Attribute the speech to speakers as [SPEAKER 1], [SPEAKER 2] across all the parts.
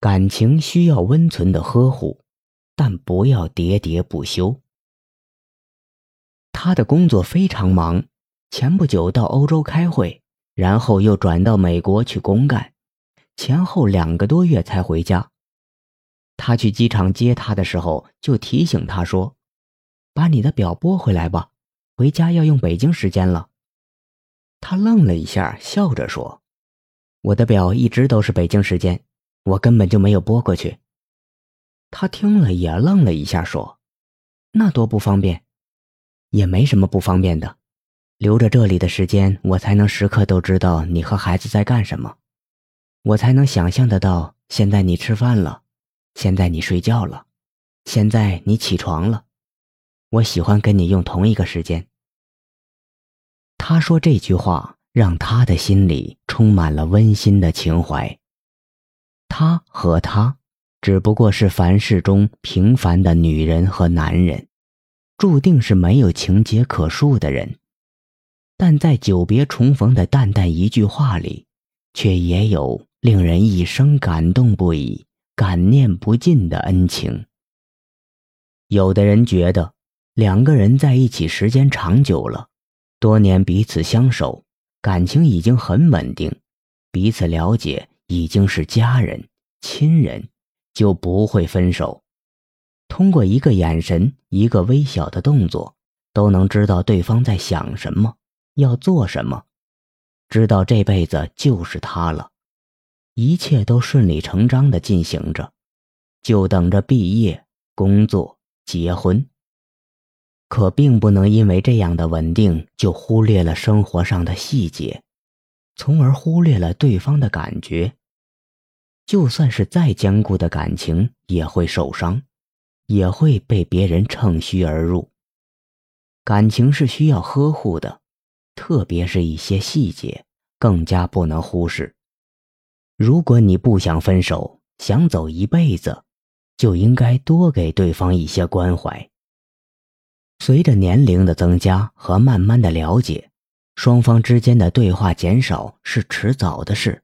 [SPEAKER 1] 感情需要温存的呵护，但不要喋喋不休。他的工作非常忙，前不久到欧洲开会，然后又转到美国去公干，前后两个多月才回家。他去机场接他的时候，就提醒他说：“把你的表拨回来吧，回家要用北京时间了。”他愣了一下，笑着说：“我的表一直都是北京时间。”我根本就没有拨过去。他听了也愣了一下，说：“那多不方便。”也没什么不方便的，留着这里的时间，我才能时刻都知道你和孩子在干什么，我才能想象得到现在你吃饭了，现在你睡觉了，现在你起床了。我喜欢跟你用同一个时间。他说这句话，让他的心里充满了温馨的情怀。他和她，只不过是凡世中平凡的女人和男人，注定是没有情节可述的人。但在久别重逢的淡淡一句话里，却也有令人一生感动不已、感念不尽的恩情。有的人觉得，两个人在一起时间长久了，多年彼此相守，感情已经很稳定，彼此了解。已经是家人、亲人，就不会分手。通过一个眼神、一个微小的动作，都能知道对方在想什么，要做什么，知道这辈子就是他了，一切都顺理成章的进行着，就等着毕业、工作、结婚。可并不能因为这样的稳定，就忽略了生活上的细节，从而忽略了对方的感觉。就算是再坚固的感情，也会受伤，也会被别人乘虚而入。感情是需要呵护的，特别是一些细节，更加不能忽视。如果你不想分手，想走一辈子，就应该多给对方一些关怀。随着年龄的增加和慢慢的了解，双方之间的对话减少是迟早的事。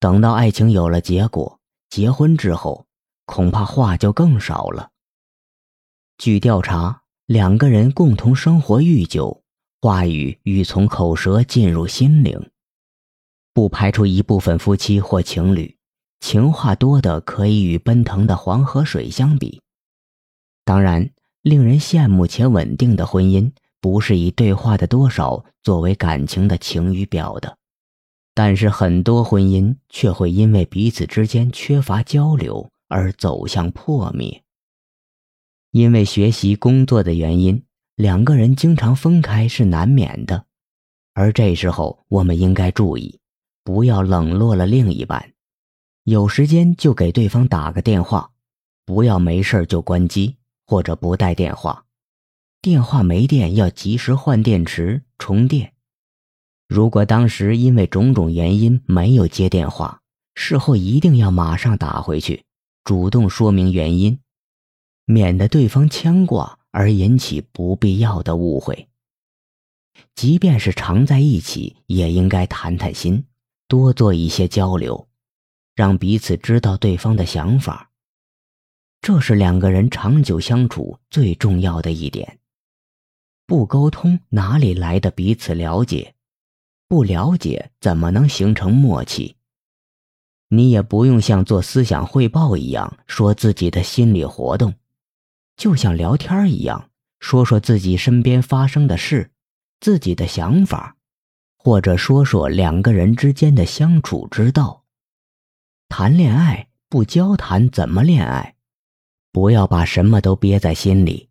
[SPEAKER 1] 等到爱情有了结果，结婚之后，恐怕话就更少了。据调查，两个人共同生活愈久，话语愈从口舌进入心灵。不排除一部分夫妻或情侣，情话多的可以与奔腾的黄河水相比。当然，令人羡慕且稳定的婚姻，不是以对话的多少作为感情的晴雨表的。但是很多婚姻却会因为彼此之间缺乏交流而走向破灭。因为学习、工作的原因，两个人经常分开是难免的。而这时候，我们应该注意，不要冷落了另一半。有时间就给对方打个电话，不要没事就关机或者不带电话。电话没电要及时换电池充电。如果当时因为种种原因没有接电话，事后一定要马上打回去，主动说明原因，免得对方牵挂而引起不必要的误会。即便是常在一起，也应该谈谈心，多做一些交流，让彼此知道对方的想法。这是两个人长久相处最重要的一点。不沟通，哪里来的彼此了解？不了解怎么能形成默契？你也不用像做思想汇报一样说自己的心理活动，就像聊天一样，说说自己身边发生的事，自己的想法，或者说说两个人之间的相处之道。谈恋爱不交谈怎么恋爱？不要把什么都憋在心里，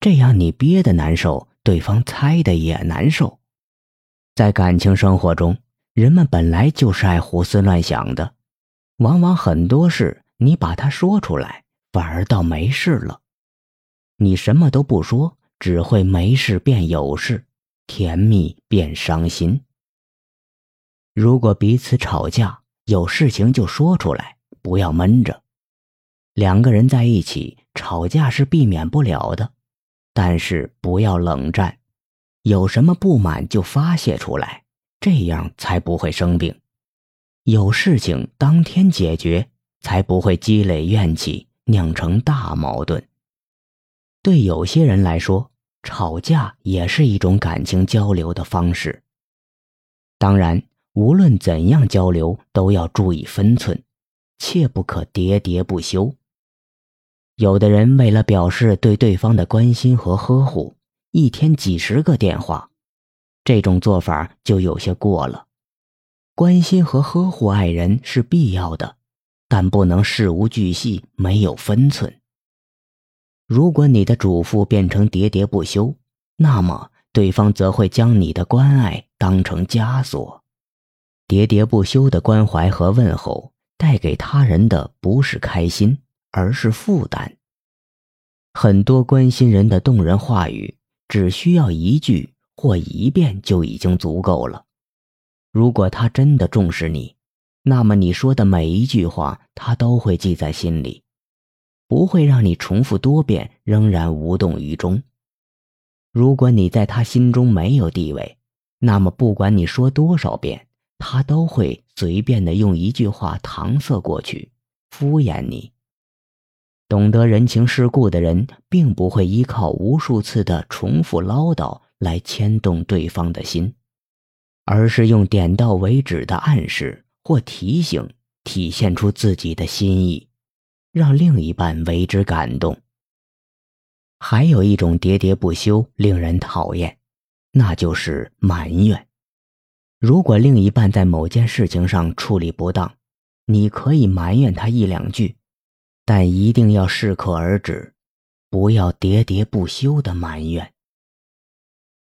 [SPEAKER 1] 这样你憋的难受，对方猜的也难受。在感情生活中，人们本来就是爱胡思乱想的，往往很多事你把它说出来，反而倒没事了。你什么都不说，只会没事变有事，甜蜜变伤心。如果彼此吵架，有事情就说出来，不要闷着。两个人在一起，吵架是避免不了的，但是不要冷战。有什么不满就发泄出来，这样才不会生病。有事情当天解决，才不会积累怨气，酿成大矛盾。对有些人来说，吵架也是一种感情交流的方式。当然，无论怎样交流，都要注意分寸，切不可喋喋不休。有的人为了表示对对方的关心和呵护，一天几十个电话，这种做法就有些过了。关心和呵护爱人是必要的，但不能事无巨细、没有分寸。如果你的嘱咐变成喋喋不休，那么对方则会将你的关爱当成枷锁。喋喋不休的关怀和问候，带给他人的不是开心。而是负担。很多关心人的动人话语，只需要一句或一遍就已经足够了。如果他真的重视你，那么你说的每一句话，他都会记在心里，不会让你重复多遍仍然无动于衷。如果你在他心中没有地位，那么不管你说多少遍，他都会随便的用一句话搪塞过去，敷衍你。懂得人情世故的人，并不会依靠无数次的重复唠叨来牵动对方的心，而是用点到为止的暗示或提醒，体现出自己的心意，让另一半为之感动。还有一种喋喋不休令人讨厌，那就是埋怨。如果另一半在某件事情上处理不当，你可以埋怨他一两句。但一定要适可而止，不要喋喋不休的埋怨。